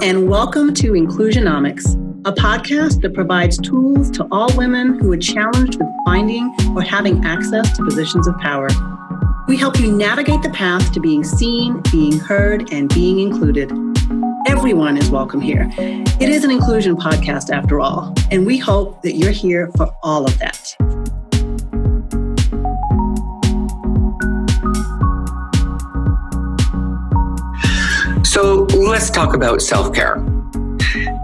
and welcome to Inclusionomics, a podcast that provides tools to all women who are challenged with finding or having access to positions of power. We help you navigate the path to being seen, being heard, and being included. Everyone is welcome here. It is an inclusion podcast after all, and we hope that you're here for all of that. Let's talk about self care.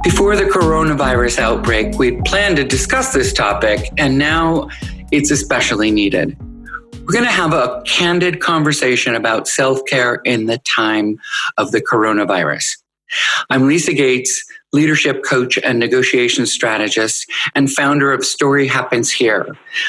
Before the coronavirus outbreak, we planned to discuss this topic, and now it's especially needed. We're going to have a candid conversation about self care in the time of the coronavirus. I'm Lisa Gates, leadership coach and negotiation strategist, and founder of Story Happens Here.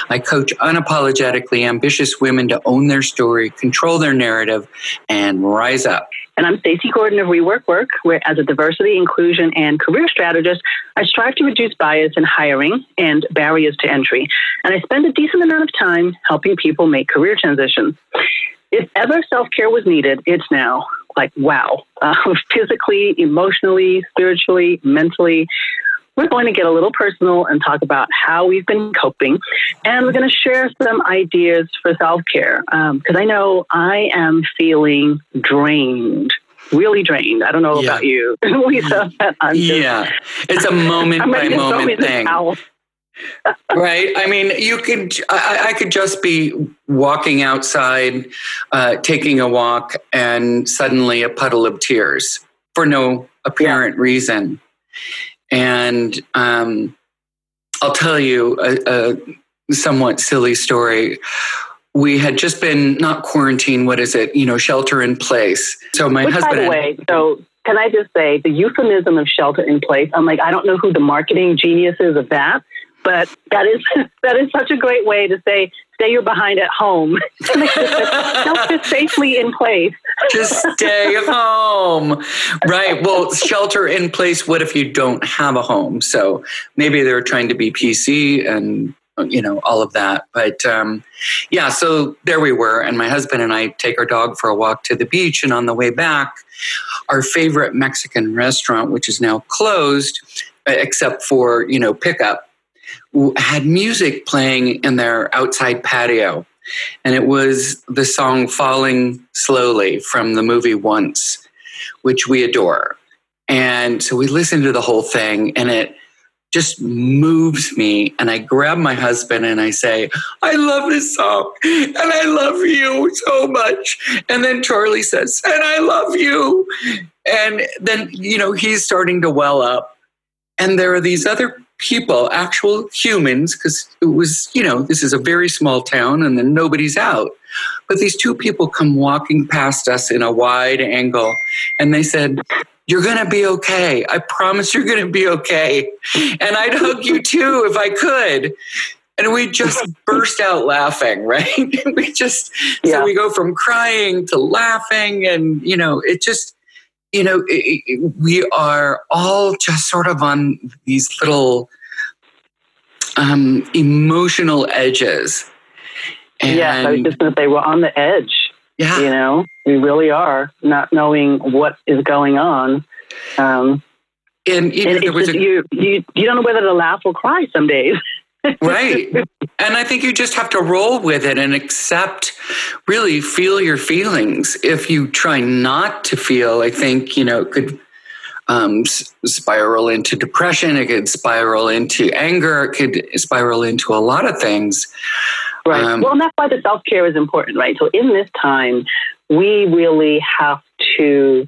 I coach unapologetically ambitious women to own their story, control their narrative, and rise up. And I'm Stacey Gordon of Rework Work, where as a diversity, inclusion, and career strategist, I strive to reduce bias in hiring and barriers to entry. And I spend a decent amount of time helping people make career transitions. If ever self care was needed, it's now. Like, wow. Uh, physically, emotionally, spiritually, mentally we're going to get a little personal and talk about how we've been coping. And we're going to share some ideas for self care because um, I know I am feeling drained. Really drained. I don't know yeah. about you, Lisa. I'm just, yeah, it's a moment by moment thing right i mean you could I, I, could just be walking outside uh, taking a walk and suddenly a puddle of tears for no apparent yeah. reason and um, I'll tell you a, a somewhat silly story. We had just been not quarantine what is it? You know shelter in place. So my Which, husband by the way so can i just say the euphemism of shelter in place i'm like i don't know who the marketing genius is of that but that is that is such a great way to say stay your behind at home. Shelter safely in place. Just stay home. Right. Well, shelter in place. What if you don't have a home? So maybe they're trying to be PC and you know all of that but um, yeah so there we were and my husband and i take our dog for a walk to the beach and on the way back our favorite mexican restaurant which is now closed except for you know pickup had music playing in their outside patio. And it was the song Falling Slowly from the movie Once, which we adore. And so we listened to the whole thing and it just moves me. And I grab my husband and I say, I love this song and I love you so much. And then Charlie says, and I love you. And then, you know, he's starting to well up. And there are these other people, actual humans, because it was, you know, this is a very small town and then nobody's out. But these two people come walking past us in a wide angle and they said, You're going to be okay. I promise you're going to be okay. And I'd hug you too if I could. And we just burst out laughing, right? we just, yeah. so we go from crying to laughing. And, you know, it just, you know, it, it, we are all just sort of on these little um, emotional edges. And yeah, I was just going to say, we're on the edge. Yeah. You know, we really are not knowing what is going on. Um, and, you, know, and just, a, you, you, you don't know whether to laugh or cry some days. right. And I think you just have to roll with it and accept, really feel your feelings. If you try not to feel, I think, you know, it could um, spiral into depression, it could spiral into anger, it could spiral into a lot of things. Right. Um, well, and that's why the self care is important, right? So in this time, we really have to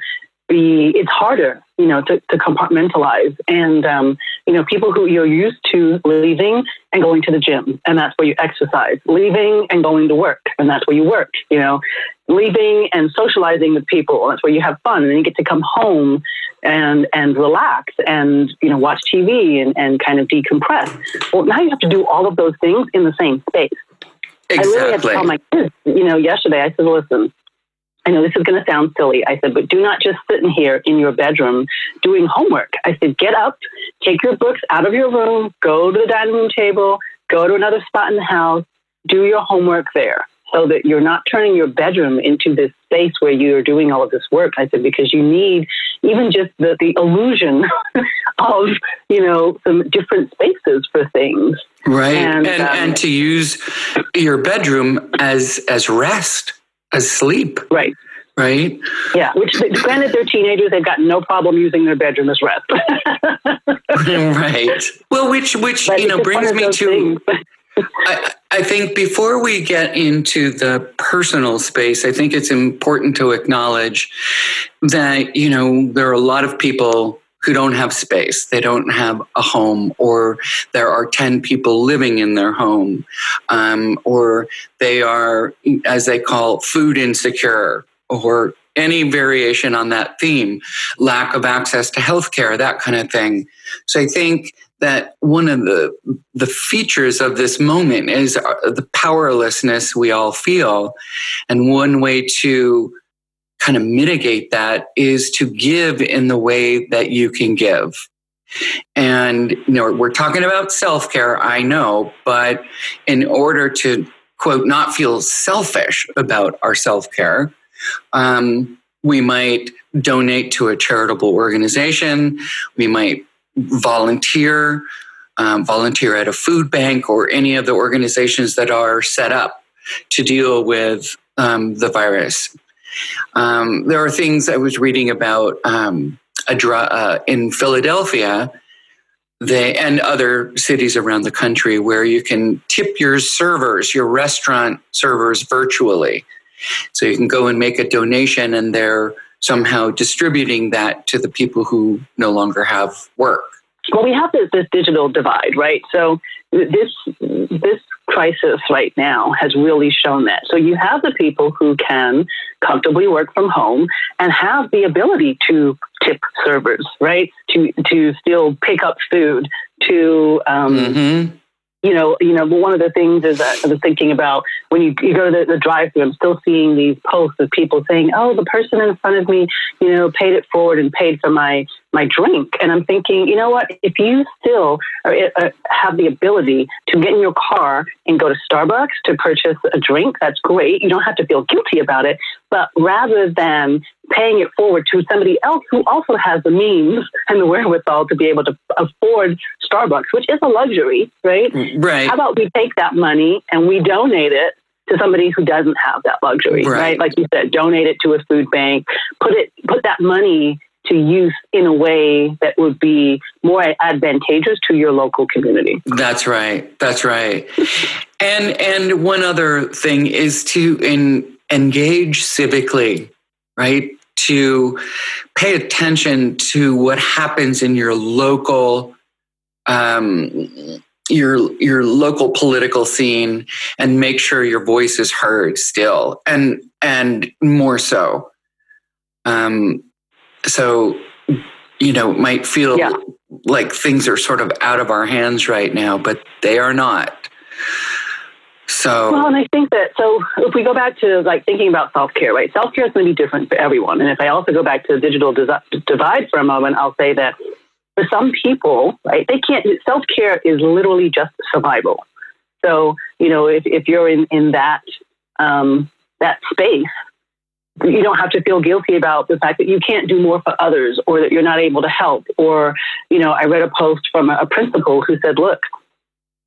be, it's harder you know, to, to compartmentalize. And, um, you know, people who you're used to leaving and going to the gym, and that's where you exercise, leaving and going to work, and that's where you work, you know, leaving and socializing with people, that's where you have fun, and then you get to come home and, and relax and, you know, watch TV and, and kind of decompress. Well, now you have to do all of those things in the same space. Exactly. I really had to tell my kids, you know, yesterday, I said, listen, I know this is going to sound silly. I said, but do not just sit in here in your bedroom doing homework. I said, get up, take your books out of your room, go to the dining room table, go to another spot in the house, do your homework there. so that you're not turning your bedroom into this space where you're doing all of this work. I said, because you need even just the, the illusion of, you know, some different spaces for things. Right. And, and, um, and to use your bedroom as, as rest, as sleep. Right right? Yeah, which granted they're teenagers, they've got no problem using their bedroom as rest. right. Well, which which but you know brings me to. I, I think before we get into the personal space, I think it's important to acknowledge that you know there are a lot of people who don't have space. They don't have a home, or there are 10 people living in their home, um, or they are, as they call, food insecure, or any variation on that theme, lack of access to healthcare, that kind of thing. So I think that one of the the features of this moment is uh, the powerlessness we all feel, and one way to kind of mitigate that is to give in the way that you can give. And you know, we're talking about self care, I know, but in order to quote not feel selfish about our self care, um, we might donate to a charitable organization. We might volunteer, um, volunteer at a food bank or any of the organizations that are set up to deal with um, the virus. Um, there are things I was reading about um, dr- uh, in Philadelphia. They and other cities around the country where you can tip your servers, your restaurant servers virtually. So you can go and make a donation, and they're somehow distributing that to the people who no longer have work. Well, we have this, this digital divide, right? So this this crisis right now has really shown that. So you have the people who can comfortably work from home and have the ability to tip servers, right? To to still pick up food, to um, mm-hmm you know, you know, one of the things is that I was thinking about when you, you go to the, the drive-through, I'm still seeing these posts of people saying, "Oh, the person in front of me, you know, paid it forward and paid for my my drink," and I'm thinking, you know what? If you still are, uh, have the ability to get in your car and go to Starbucks to purchase a drink, that's great. You don't have to feel guilty about it. But rather than paying it forward to somebody else who also has the means and the wherewithal to be able to afford Starbucks, which is a luxury, right? Right. How about we take that money and we donate it to somebody who doesn't have that luxury, right? right? Like you said, donate it to a food bank, put it put that money to use in a way that would be more advantageous to your local community. That's right. That's right. and and one other thing is to in, engage civically, right? To pay attention to what happens in your local um, your your local political scene and make sure your voice is heard still and and more so um so you know might feel yeah. like things are sort of out of our hands right now but they are not so well and i think that so if we go back to like thinking about self-care right self-care is going to be different for everyone and if i also go back to the digital divide for a moment i'll say that for some people, right, they can't, self care is literally just survival. So, you know, if, if you're in, in that, um, that space, you don't have to feel guilty about the fact that you can't do more for others or that you're not able to help. Or, you know, I read a post from a, principal who said, look,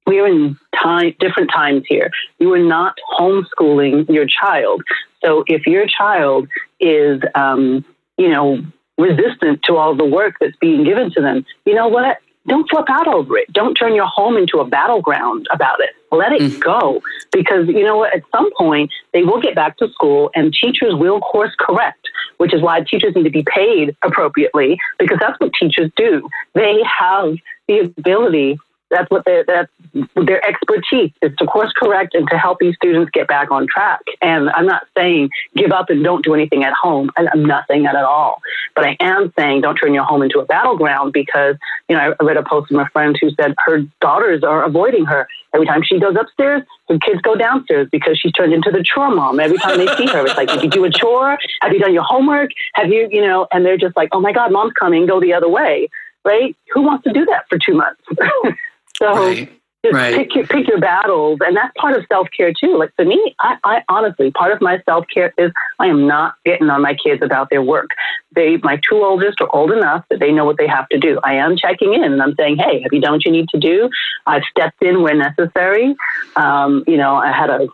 we're in time, different times here. You are not homeschooling your child. So if your child is, um, you know, resistant to all the work that's being given to them, you know what? Don't flip out over it. Don't turn your home into a battleground about it. Let it mm. go. Because you know what? At some point, they will get back to school and teachers will course correct, which is why teachers need to be paid appropriately because that's what teachers do. They have the ability that's what they, that's their expertise is to course correct and to help these students get back on track. And I'm not saying give up and don't do anything at home. I'm not saying that at all. But I am saying don't turn your home into a battleground because, you know, I read a post from a friend who said her daughters are avoiding her. Every time she goes upstairs, her kids go downstairs because she's turned into the chore mom. Every time they see her, it's like, did you do a chore? Have you done your homework? Have you, you know, and they're just like, oh my God, mom's coming, go the other way. Right? Who wants to do that for two months? So, right. just Right. pick your pick your battles, and that's part of self care too. Like for me, I, I honestly part of my self care is I am not getting on my kids about their work. They, my two oldest, are old enough that they know what they have to do. I am checking in and I'm saying, hey, have you done what you need to do? I've stepped in where necessary. Um, you know, I had a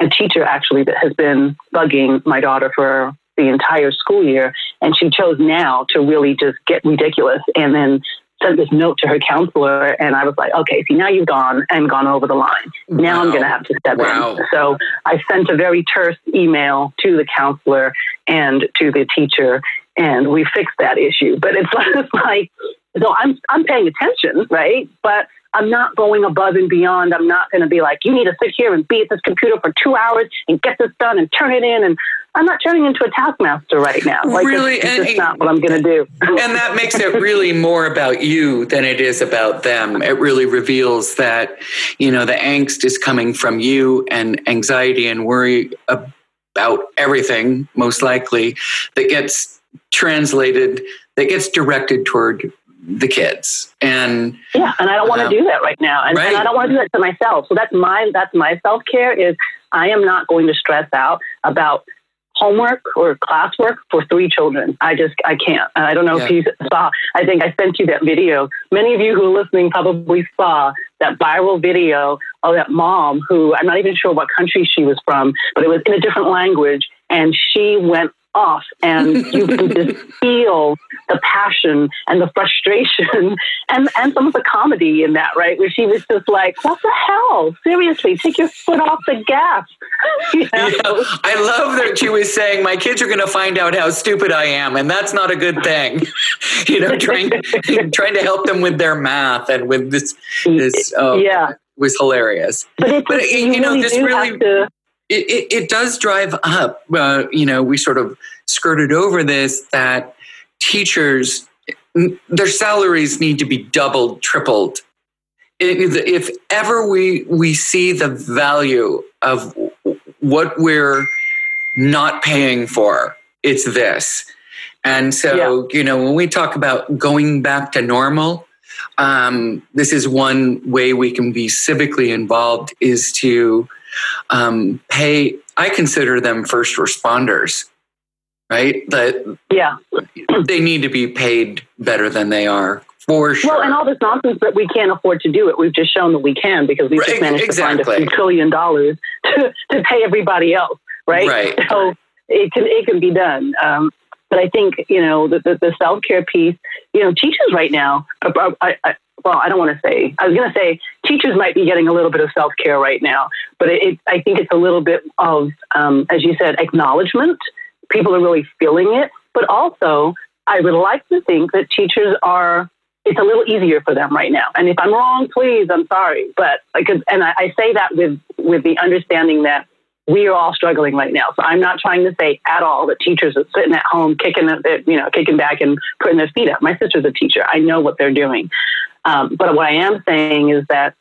a teacher actually that has been bugging my daughter for the entire school year, and she chose now to really just get ridiculous and then sent this note to her counselor and I was like, okay, see now you've gone and gone over the line. Now I'm gonna have to step Wow. in. So I sent a very terse email to the counselor and to the teacher and we fixed that issue. But it's like so I'm I'm paying attention, right? But I'm not going above and beyond. I'm not going to be like, you need to sit here and be at this computer for two hours and get this done and turn it in. And I'm not turning into a taskmaster right now. Like, Really? it's, it's And- not what I'm going to do. and that makes it really more about you than it is about them. It really reveals that, you know, the angst is coming from you and anxiety and worry about everything, most likely, that gets translated, that gets directed toward the kids. And Yeah, and I don't want to Um, do that right now, and, and. I don't want to do that to myself. So that's my that's my self care is I am not going to stress out about homework or classwork for three children. I just I can't. And I don't know if you saw. I think I sent you that video. Many of you who are listening probably saw that viral video of that mom who I'm not even sure what country she was from, but it was in a different language, and she went off, and you can just feel the passion and the frustration and and some of the comedy in that, right? Where she was just like, "What the hell? Seriously, take your foot off the gas." You know? Yeah, I love that she was saying, "My kids are going to find out how stupid I am, and that's not a good thing." you know, trying trying to help them with their math and with this. This oh, yeah, was hilarious. but it's But, you, you know, really this really- to. It, it, it does drive up. Uh, you know, we sort of skirted over this that teachers their salaries need to be doubled, tripled. If if ever we we see the value of what we're not paying for, it's this. And so, you know, when we talk about going back to normal, um, this is one way we can be civically involved is to um, pay. I consider them first responders, right? That Yeah. they need to be paid better than they are for sure. Well, and all this nonsense that we can't afford to do it. We've just shown that we can because we've Right, just managed to find a few trillion dollars to, to pay everybody else, right? Right. So it can it can be done. Um, but I think you know the the, the self care piece. You know, teachers right now. are- I, I, well, I don't want to say. I was going to say teachers might be getting a little bit of self care right now, but it, it, I think it's a little bit of, um, as you said, acknowledgement. People are really feeling it, but also I would like to think that teachers are. It's a little easier for them right now. And if I'm wrong, please, I'm sorry. But because, and I, I say that with with the understanding that we are all struggling right now. So I'm not trying to say at all that teachers are sitting at home kicking, it, you know, kicking back and putting their feet up. My sister's a teacher. I know what they're doing. Um, but what I am saying is that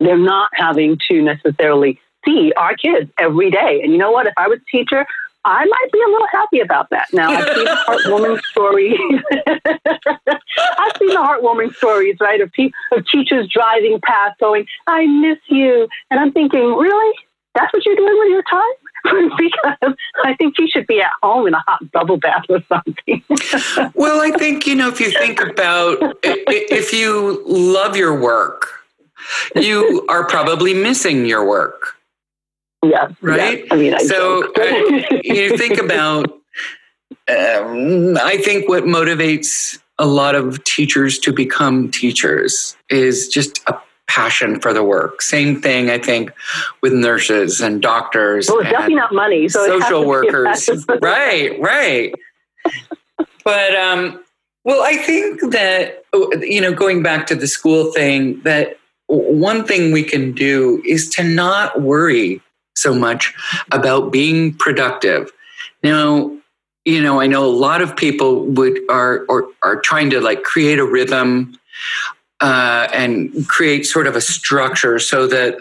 they're not having to necessarily see our kids every day. And you know what? If I was a teacher, I might be a little happy about that. Now, I've seen the heartwarming stories. I've seen the heartwarming stories, right, of, pe- of teachers driving past going, I miss you. And I'm thinking, really? That's what you're doing with your time? because I think you should be at home in a hot bubble bath or something. well, I think, you know, if you think about if you love your work, you are probably missing your work. yeah. Right? yeah. I mean, I So uh, you think about, um, I think what motivates a lot of teachers to become teachers is just a passion for the work. Same thing, I think, with nurses and doctors. well, it's and definitely not money. So it has to social workers. right, right. but um, well, I think that you know, going back to the school thing, that one thing we can do is to not worry so much about being productive. Now, you know, I know a lot of people would are or are trying to like create a rhythm uh, and create sort of a structure so that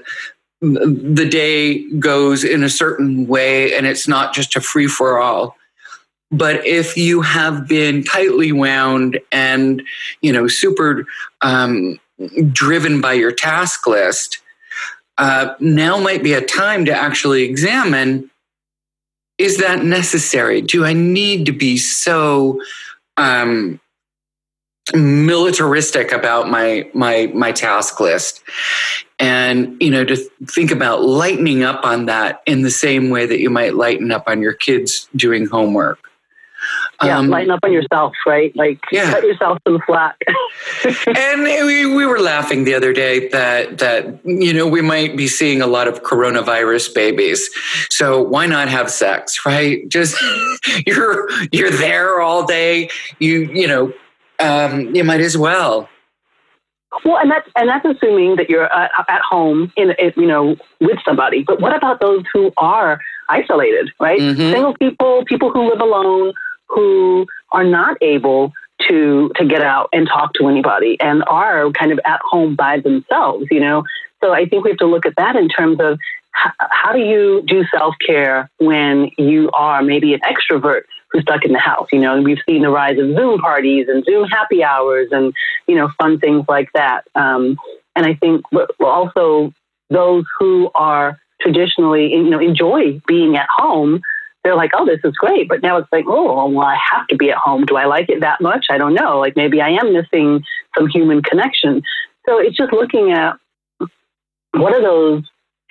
the day goes in a certain way and it's not just a free for all. But if you have been tightly wound and you know super um, driven by your task list, uh, now might be a time to actually examine is that necessary? Do I need to be so um, militaristic about my my my task list? And you know, to think about lightening up on that in the same way that you might lighten up on your kids doing homework. Yeah, um, lighten up on yourself, right? Like yeah. cut yourself some slack. and we, we were laughing the other day that that you know we might be seeing a lot of coronavirus babies. So why not have sex, right? Just you're you're there all day. You you know um, you might as well. Well, and that's and that's assuming that you're uh, at home in, you know with somebody. But what about those who are isolated, right? Mm-hmm. Single people, people who live alone, who are not able to to get out and talk to anybody and are kind of at home by themselves, you know. So I think we have to look at that in terms of how, how do you do self care when you are maybe an extrovert who's stuck in the house. You know, we've seen the rise of Zoom parties and Zoom happy hours and you know fun things like that. Um, and I think also those who are traditionally you know enjoy being at home they're like, oh, this is great. But now it's like, oh, well, I have to be at home. Do I like it that much? I don't know. Like maybe I am missing some human connection. So it's just looking at what are those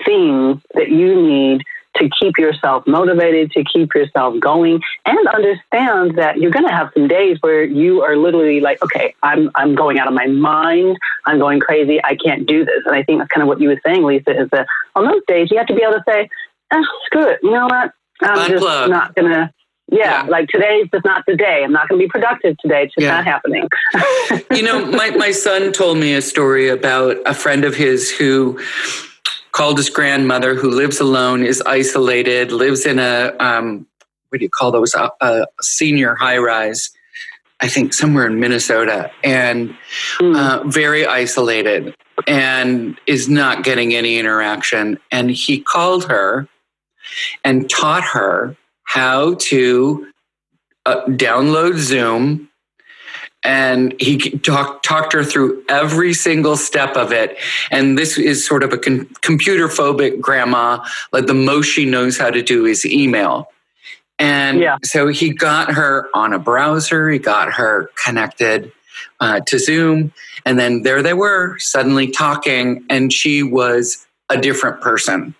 things that you need to keep yourself motivated, to keep yourself going, and understand that you're going to have some days where you are literally like, okay, I'm, I'm going out of my mind. I'm going crazy. I can't do this. And I think that's kind of what you were saying, Lisa, is that on those days, you have to be able to say, eh, screw it. You know what? I'm just not gonna. Yeah, yeah, like today's just not the day. I'm not going to be productive today. It's just yeah. not happening. you know, my, my son told me a story about a friend of his who called his grandmother, who lives alone, is isolated, lives in a, um, what do you call those, a, a senior high rise, I think somewhere in Minnesota, and mm. uh, very isolated and is not getting any interaction. And he called her and taught her how to uh, download Zoom. And he talked talked her through every single step of it. And this is sort of a con- computer phobic grandma. Like the most she knows how to do is email. And yeah. so he got her on a browser. He got her connected uh, to Zoom, and then there they were, suddenly talking, and she was a different person.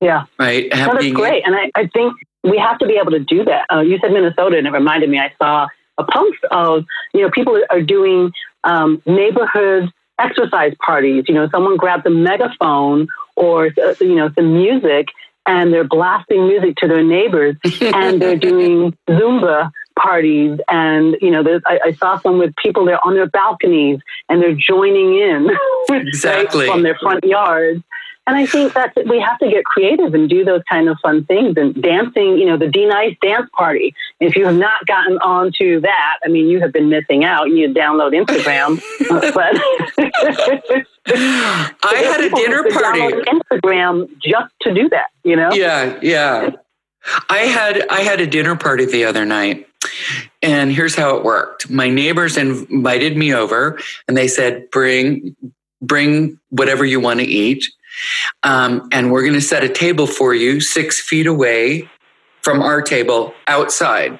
Yeah. Right. That's great. And I, I think we have to be able to do that. Uh, you said Minnesota, and it reminded me, I saw a post of, you know, people are doing um, neighborhood exercise parties. You know, someone grabs a megaphone or, uh, you know, some music and they're blasting music to their neighbors and they're doing Zumba parties. And, you know, I, I, saw some with people there on their balconies and they're joining in exactly. from their front yards. And I think that we have to get creative and do those kind of fun things. And dancing, you know, the D Nice dance party. If you have not gotten onto that, I mean, you have been missing out. You download Instagram, but I had a dinner party. On Instagram just to do that. You know? Yeah, yeah. I had I had a dinner party the other night. And here's how it worked. My neighbors invited me over and they said, bring bring whatever you want to eat. Um, and we're going to set a table for you six feet away from our table outside.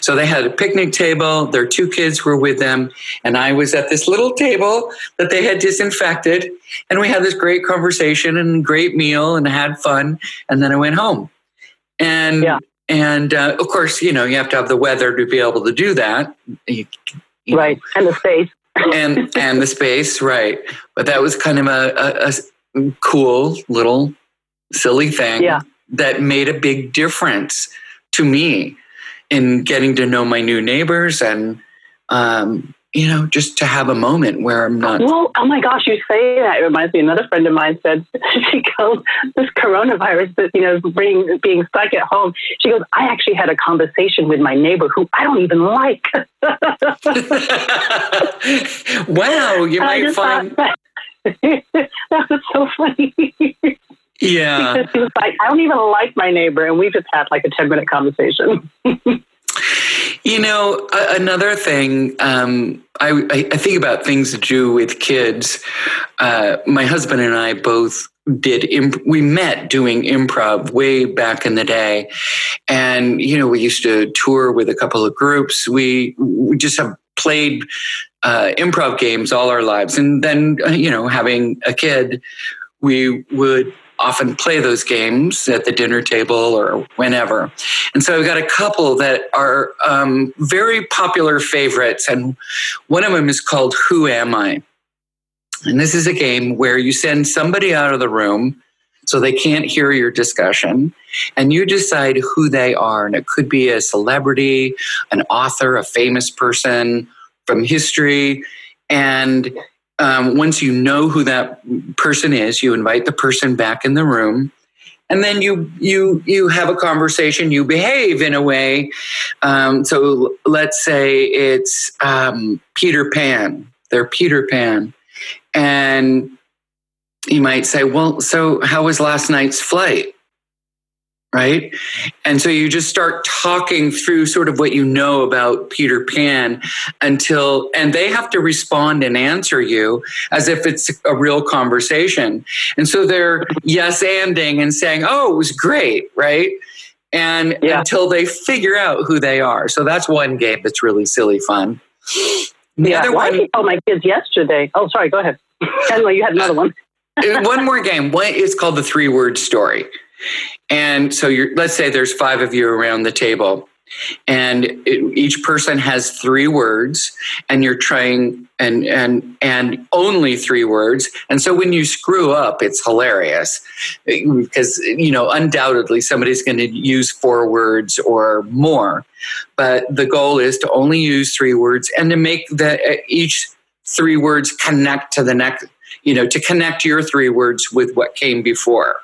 So they had a picnic table. Their two kids were with them. And I was at this little table that they had disinfected. And we had this great conversation and great meal and had fun. And then I went home. And, yeah. and uh, of course, you know, you have to have the weather to be able to do that. You, you right. Know. And the space. and and the space, right? But that was kind of a, a, cool little silly thing yeah. that made a big difference to me in getting to know my new neighbors and um, you know just to have a moment where i'm not well oh my gosh you say that it reminds me another friend of mine said she goes this coronavirus that you know being being stuck at home she goes i actually had a conversation with my neighbor who i don't even like wow you might find that was so funny. Yeah. because he was like, I don't even like my neighbor. And we just had like a 10 minute conversation. You know, another thing, um, I, I, think about things to do with kids. Uh, my husband and I both did, imp- we met doing improv way back in the day. And, you know, we used to tour with a couple of groups. We, we just have played uh, improv games all our lives. And then, uh, you know, having a kid, we would often play those games at the dinner table or whenever. And so I've got a couple that are um, very popular favorites. And one of them is called Who Am I? And this is a game where you send somebody out of the room so they can't hear your discussion and you decide who they are. And it could be a celebrity, an author, a famous person from history. And um, once you know who that person is, you invite the person back in the room, and then you you you have a conversation. You behave in a way. Um, so let's say it's um, Peter Pan. They're Peter Pan, and you might say, "Well, so how was last night's flight?" right? And so you just start talking through sort of what you know about Peter Pan until, and they have to respond and answer you as if it's a real conversation. And so they're yes anding and saying, oh, it was great, right? And yeah. until they figure out who they are. So that's one game that's really silly fun. The yeah, other well, one, I told my kids yesterday. Oh, sorry, go ahead. anyway, you had another one. One more game. One is called the three word story. And so you're, let's say there's five of you around the table and it, each person has three words and you're trying and and and only three words and so when you screw up it's hilarious because you know undoubtedly somebody's going to use four words or more but the goal is to only use three words and to make the uh, each three words connect to the next you know to connect your three words with what came before.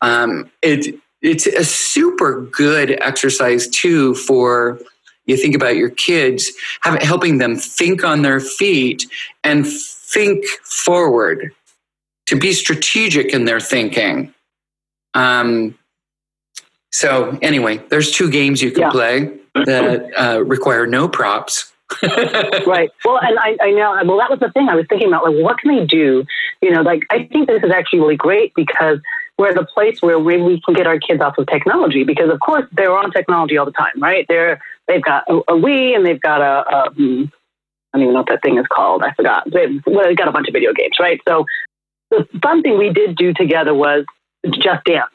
Um, it, it's a super good exercise too for you think about your kids have, helping them think on their feet and think forward to be strategic in their thinking. Um, so anyway there's two games you can yeah. play that uh, require no props right. Well, and I, I know, well, that was the thing I was thinking about. Like, what can they do? You know, like, I think this is actually really great because we're the place where we, we can get our kids off of technology because, of course, they're on technology all the time, right? They're they've got a, a Wii and they've got a, hmm, I don't even know what that thing is called. I forgot. They've, well, they've got a bunch of video games, right? So the fun thing we did do together was just dance.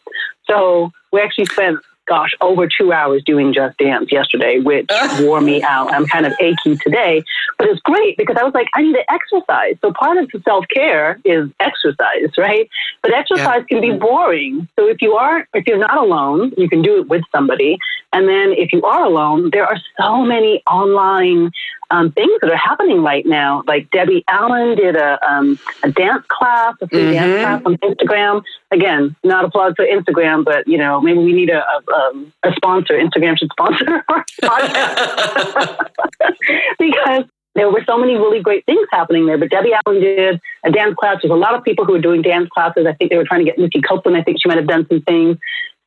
So we actually spent gosh, over two hours doing Just Dance yesterday, which wore me out. I'm kind of achy today, but it's great because I was like, I need to exercise. So part of self care is exercise, right? But exercise yeah. can be boring. So if you are, if you're not alone, you can do it with somebody. And then if you are alone, there are so many online um, things that are happening right now. Like Debbie Allen did a, um, a dance class, a free mm-hmm. dance class on Instagram. Again, not a plug for Instagram, but you know, maybe we need a, a, um, a sponsor. Instagram should sponsor our podcast because there were so many really great things happening there. But Debbie Allen did a dance class. There's a lot of people who are doing dance classes. I think they were trying to get Misty Copeland. I think she might have done some things.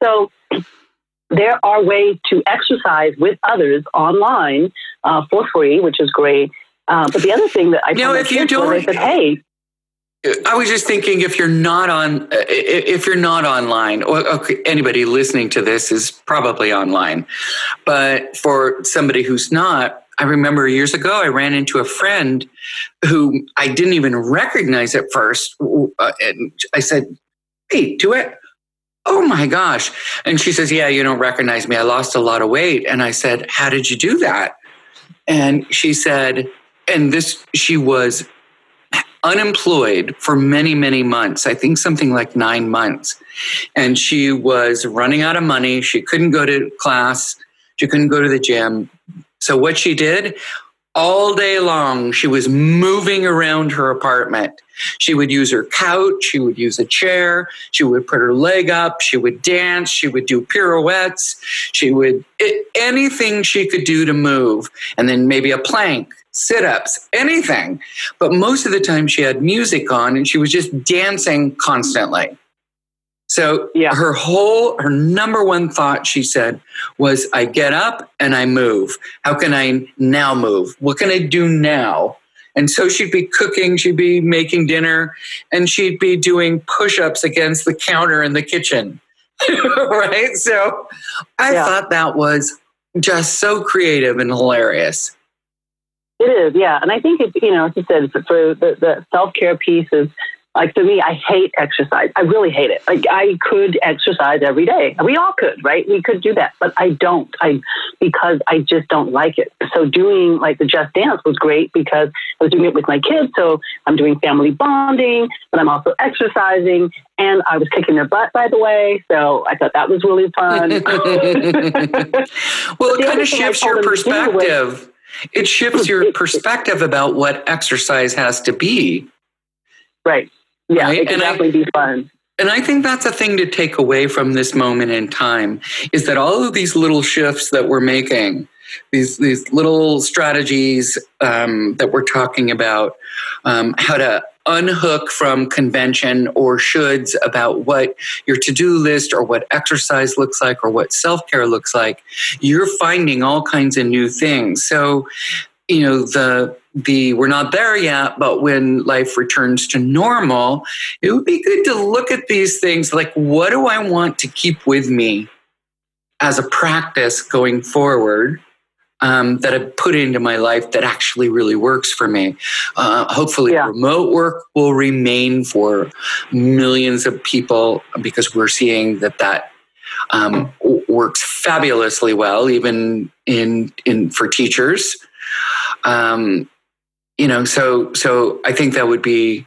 So there are ways to exercise with others online uh, for free, which is great. Uh, but the other thing that I know if you don't, I said, hey. I was just thinking if you're not on, uh, if you're not online, or okay, anybody listening to this is probably online, but for somebody who's not, I remember years ago I ran into a friend who I didn't even recognize at first, uh, and I said, "Hey, do it." Oh my gosh. And she says, Yeah, you don't recognize me. I lost a lot of weight. And I said, How did you do that? And she said, and this, she was unemployed for many, many months. I think something like nine months. And she was running out of money. She couldn't go to class. She couldn't go to the gym. So what she did all day long, she was moving around her apartment. She would use her couch, she would use a chair, she would put her leg up, she would dance, she would do pirouettes, she would anything she could do to move, and then maybe a plank, sit ups, anything. But most of the time, she had music on and she was just dancing constantly. So Yeah. her whole, her number one thought, she said, was I get up and I move. How can I now move? What can I do now? And so she'd be cooking, she'd be making dinner, and she'd be doing push ups against the counter in the kitchen. right? So I Yeah. thought that was just so creative and hilarious. It is, yeah. And I think it's, you know, as you said, for the, the self care piece is like for me, I hate exercise. I really hate it. Like I could exercise every day. We all could, right? We could do that, but I don't. I because I just don't like it. So doing like the Just Dance was great because I was doing it with my kids. So I'm doing family bonding, but I'm also exercising, and I was kicking their butt, by the way. So I thought that was really fun. well, it kind of shifts your them to do was- perspective. It shifts your perspective about what exercise has to be. right. Yeah, Right, it can and I- be fun. And I think that's a thing to take away from this moment in time is that all of these little shifts that we're making, these these little strategies um, that we're talking about, um, how to unhook from convention or shoulds about what your to-do list or what exercise looks like or what self-care looks like, you're finding all kinds of new things. So, you know, the the we're not there yet, but when life returns to normal, it would be good to look at these things like what do I want to keep with me as a practice going forward um, that I put into my life that actually really works for me. Uh, hopefully, Yeah. remote work will remain for millions of people because we're seeing that that um, works fabulously well, even in in for teachers. Um, you know, so so I think that would be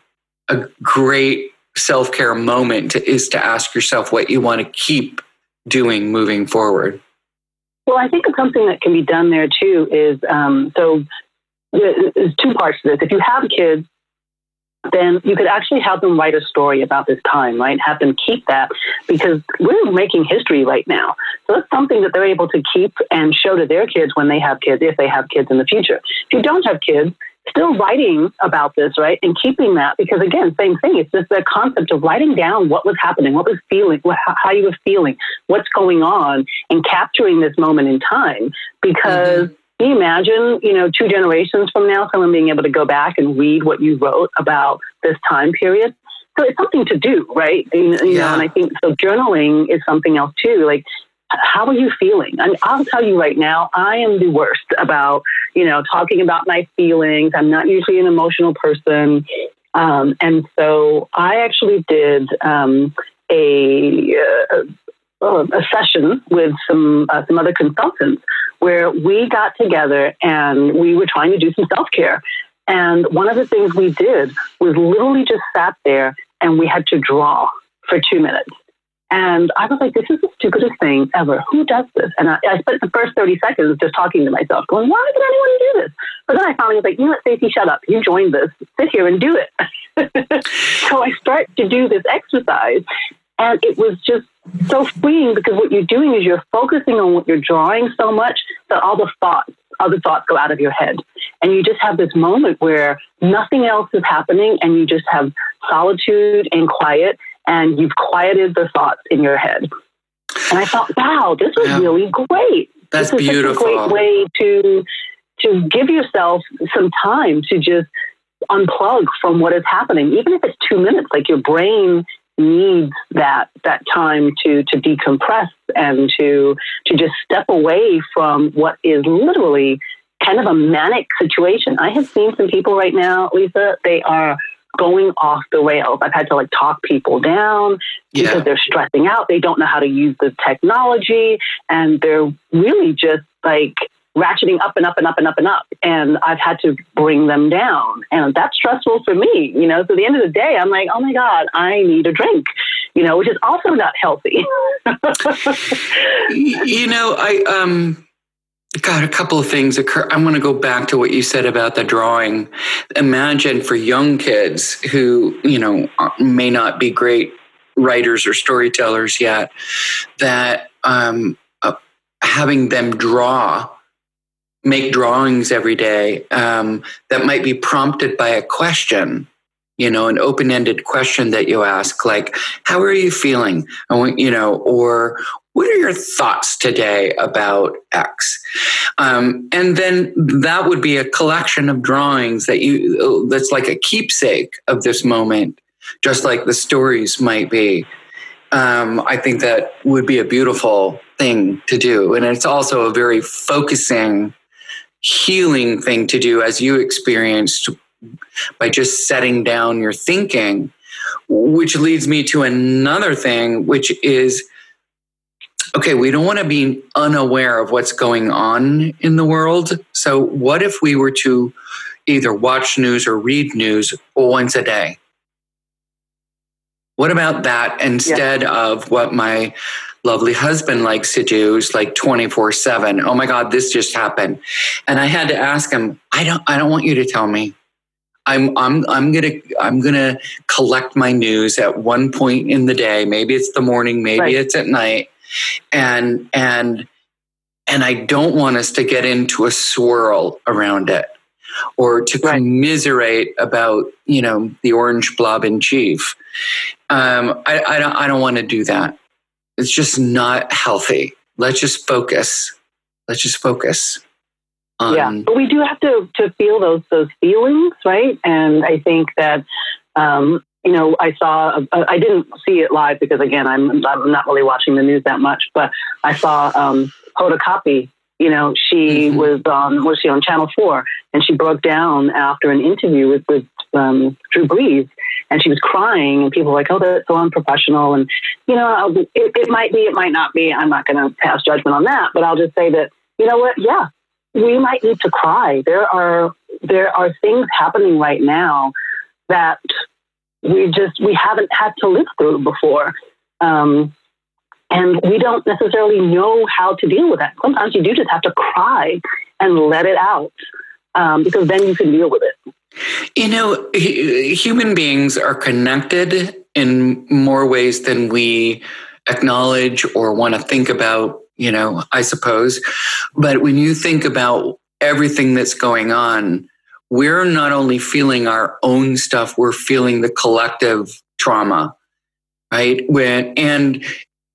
a great self care moment to, is to ask yourself what you want to keep doing moving forward. Well, I think something that can be done there too is um, so there's two parts to this. If you have kids, then you could actually have them write a story about this time, right? Have them keep that because we're making history right now. So that's something that they're able to keep and show to their kids when they have kids, if they have kids in the future. If you don't have kids, still writing about this, right? And keeping that because again, same thing. It's just the concept of writing down what was happening, what was feeling, how you were feeling, what's going on, and capturing this moment in time. Because mm-hmm. Can you imagine, you know, two generations from now, someone being able to go back and read what you wrote about this time period? So it's something to do, right? You know, you know, and I think so. Journaling is something else too. Like, how are you feeling? Mean, I'll tell you right now, I am the worst about, you know, talking about my feelings. I'm not usually an emotional person. Um, and so I actually did um, a, uh, a session with some, uh, some other consultants where we got together and we were trying to do some self care. And one of the things we did was literally just sat there and we had to draw for two minutes. And I was like, this is the stupidest thing ever. Who does this? And I, I spent the first 30 seconds just talking to myself, going, why would anyone do this? But then I finally was like, you know what, Stacey, shut up. You joined this. Sit here and do it. so I start to do this exercise. And it was just so freeing because what you're doing is you're focusing on what you're drawing so much that all the thoughts, other thoughts go out of your head. And you just have this moment where nothing else is happening and you just have solitude and quiet and you've quieted the thoughts in your head. And I thought, wow, this was Yeah. really great. That's this is beautiful. Such a great way to to give yourself some time to just unplug from what is happening, even if it's two minutes. Like your brain needs that that time to to decompress and to to just step away from what is literally kind of a manic situation. I have seen some people right now, Lisa, they are going off the rails. I've had to like talk people down because they're stressing out. They don't know how to use the technology and they're really just like ratcheting up and up and up and up and up. And I've had to bring them down. And that's stressful for me, you know. So at the end of the day, I'm like, oh my God, I need a drink, you know, which is also not healthy. You know, I um got a couple of things occur. I want to go back to what you said about the drawing. Imagine for young kids who, you know, may not be great writers or storytellers yet, that um, uh, having them draw, make drawings every day um, that might be prompted by a question. you know, an open ended question that you ask, like, how are you feeling? You know, or what are your thoughts today about X? Um, and then that would be a collection of drawings that you, that's like a keepsake of this moment, just like the stories might be. Um, I think that would be a beautiful thing to do. And it's also a very focusing, healing thing to do as you experienced by just setting down your thinking, which leads me to another thing, which is okay, we don't want to be unaware of what's going on in the world. So, what if we were to either watch news or read news once a day? What about that instead yeah. of what my lovely husband likes to do is like 24 7 oh my god this just happened and i had to ask him i don't i don't want you to tell me I'm I'm I'm gonna I'm gonna collect my news at one point in the day. Maybe it's the morning, maybe right. it's at night, and and and I don't want us to get into a swirl around it or to right. commiserate about you know the orange blob in chief. Um, I, I don't I don't want to do that. It's just not healthy. Let's just focus. Let's just focus. Um, yeah, but we do have to to feel those those feelings, right? And I think that um, you know I saw I didn't see it live because again I'm I'm not really watching the news that much, but I saw um, Hoda Kotb. You know, she mm-hmm. was on was she on Channel Four, and she broke down after an interview with with um, Drew Brees, and she was crying, and people were like, "Oh, that's so unprofessional." And you know, it, it might be, it might not be. I'm not going to pass judgment on that, but I'll just say that you know what? Yeah, we might need to cry. There are there are things happening right now that we just we haven't had to live through before. Um, and we don't necessarily know how to deal with that. Sometimes you do just have to cry and let it out um, because then you can deal with it. You know, human beings are connected in more ways than we acknowledge or want to think about you know, I suppose. But when you think about everything that's going on, we're not only feeling our own stuff, we're feeling the collective trauma, right? When, and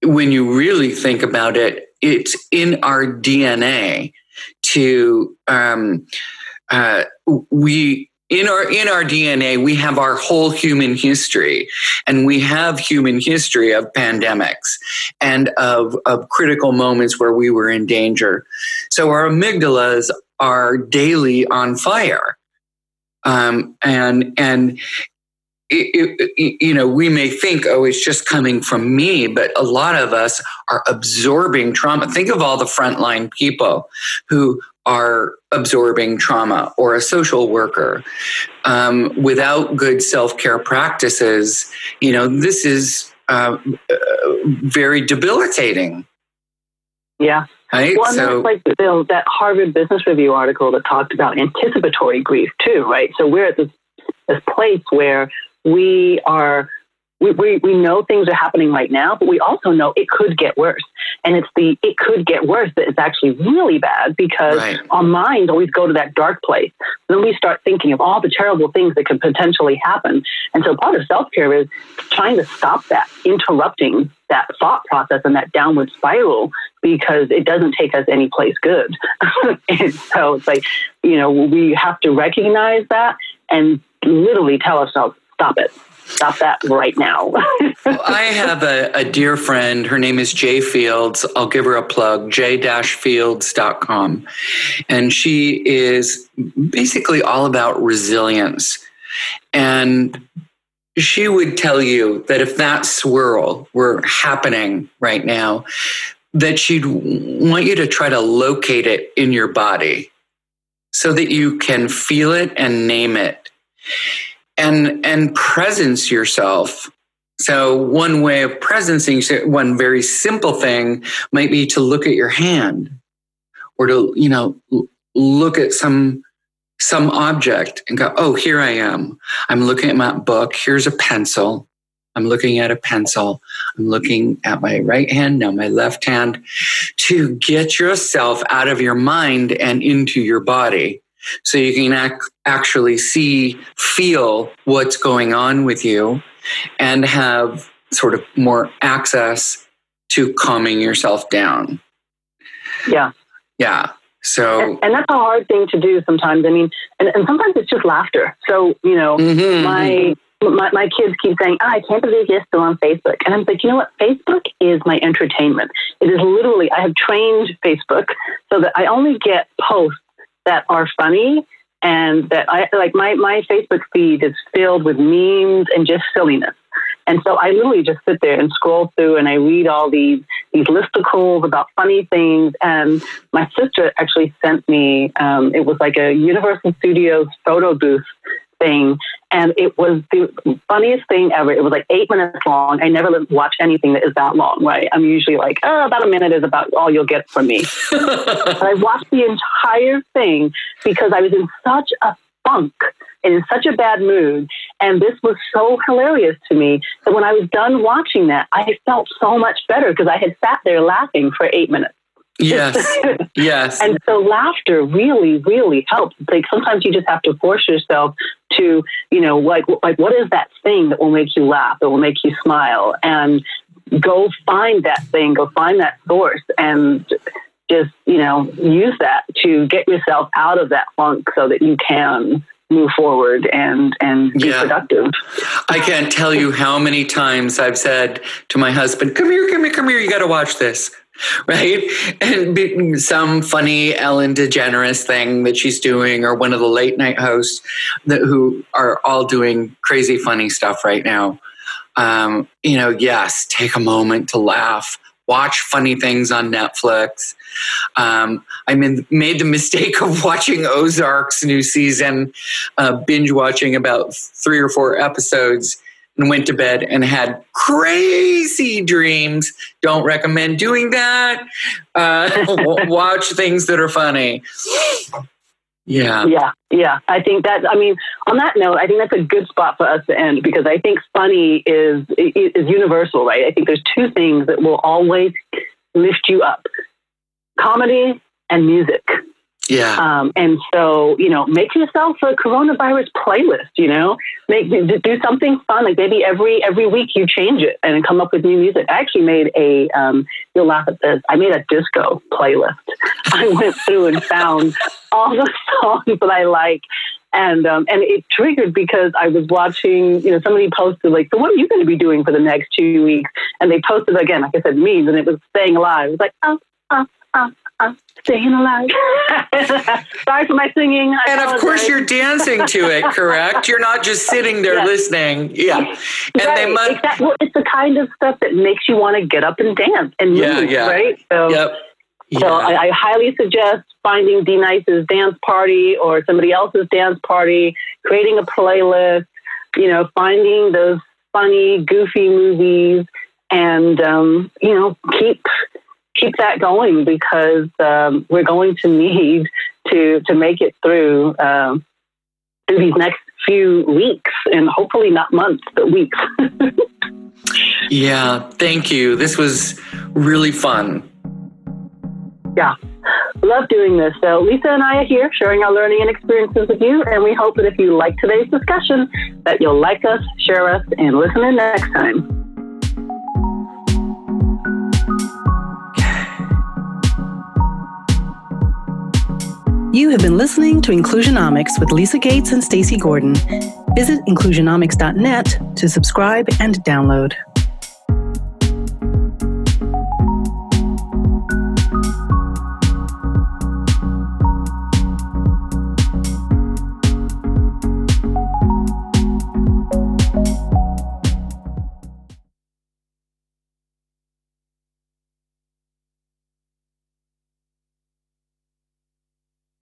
when you really think about it, it's in our DNA to, um, uh, we, in our in our DNA, we have our whole human history, and we have human history of pandemics and of, of critical moments where we were in danger. So our amygdalas are daily on fire, um, and and it, it, you know, we may think, oh, it's just coming from me, but a lot of us are absorbing trauma. Think of all the frontline people who are absorbing trauma or a social worker. Um, without good self-care practices you know this is uh, uh, very debilitating. Yeah. Right? Well, so, like the, that harvard business review article that talked about anticipatory grief too right? So we're at this this place where we are we, we, we know things are happening right now, but we also know it could get worse. And it's the it could get worse that it's actually really bad because right. our minds always go to that dark place. Then we start thinking of all the terrible things that could potentially happen. And so part of self care is trying to stop that, interrupting that thought process and that downward spiral because it doesn't take us any place good. and so it's like, you know, we have to recognize that and literally tell ourselves, stop it stop that right now. I have a, a, dear friend. Her name is Jay Fields. I'll give her a plug, j-fields.com. And she is basically all about resilience. And she would tell you that if that swirl were happening right now, that she'd want you to try to locate it in your body so that you can feel it and name it and and presence yourself. So one way of presencing one very simple thing might be to look at your hand or to you know look at some some object and go oh here i am. I'm looking at my book. Here's a pencil. I'm looking at a pencil. I'm looking at my right hand now my left hand to get yourself out of your mind and into your body so you can ac- actually see, feel what's going on with you, and have sort of more access to calming yourself down. Yeah. Yeah. So, and, and, that's a hard thing to do sometimes. I mean, and, and sometimes it's just laughter. So, you know, mm-hmm, my, mm-hmm. my, my kids keep saying, oh, I can't believe you're still on Facebook. And I'm like, you know what? Facebook is my entertainment. It is literally, I have trained Facebook so that I only get posts that are funny and that I like my, my Facebook feed is filled with memes and just silliness. And so I literally just sit there and scroll through and I read all these these listicles about funny things. And my sister actually sent me um, it was like a Universal Studios photo booth thing, and it was the funniest thing ever. It was like eight minutes long. I never watch anything that is that long, right? I'm usually like, oh, about a minute is about all you'll get from me. but I watched the entire thing because I was in such a funk and in such a bad mood. And this was so hilarious to me that when I was done watching that, I felt so much better because I had sat there laughing for eight minutes. Yes. yes. And so laughter really, really helps. like sometimes you just have to force yourself to, you know, like like what is that thing that will make you laugh, that will make you smile? And go find that thing, go find that source and just, you know, use that to get yourself out of that funk so that you can move forward and and be yeah. productive. I can't tell you how many times I've said to my husband, "Come here, come here, come here. You got to watch this." Right, and some funny Ellen DeGeneres thing that she's doing, or one of the late night hosts that who are all doing crazy funny stuff right now. Um, you know, yes, take a moment to laugh watch funny things on Netflix. Um, I mean, made the mistake of watching Ozark's new season, uh, binge watching about three or four episodes, and went to bed and had crazy dreams. Don't recommend doing that. Uh, watch things that are funny. Yeah. Yeah. Yeah. I think that, I mean, on that note, I think that's a good spot for us to end because I think funny is, is universal, right? I think there's two things that will always lift you up comedy and music. Yeah. Um, and so, you know, make yourself a coronavirus playlist, you know, make, do something fun. Like maybe every, every week you change it and come up with new music. I actually made a, um, you'll laugh at this. I made a disco playlist. I went through and found all the songs that I like. And, um, and it triggered because I was watching, you know, somebody posted like, so what are you going to be doing for the next two weeks? And they posted again, like I said, memes and it was staying alive. It was like, oh, oh, oh, I'm staying alive. Sorry for my singing. I and apologize. of course, you're dancing to it, correct? You're not just sitting there yes. listening. Yeah. And right. they must. Exactly. Well, it's the kind of stuff that makes you want to get up and dance and move, yeah, yeah. right? So, yep. Yeah. So I, I, highly suggest finding D Nice's dance party or somebody else's dance party, creating a playlist, you know, finding those funny, goofy movies, and um, you know, keep keep that going because um, we're going to need to to make it through um, through these next few weeks and hopefully not months but weeks. yeah, thank you. This was really fun. Yeah. Love doing this. So, Lisa and I are here sharing our learning and experiences with you. And we hope that if you like today's discussion, that you'll like us, share us, and listen in next time. You have been listening to Inclusionomics with Lisa Gates and Stacy Gordon. Visit inclusionomics.net to subscribe and download.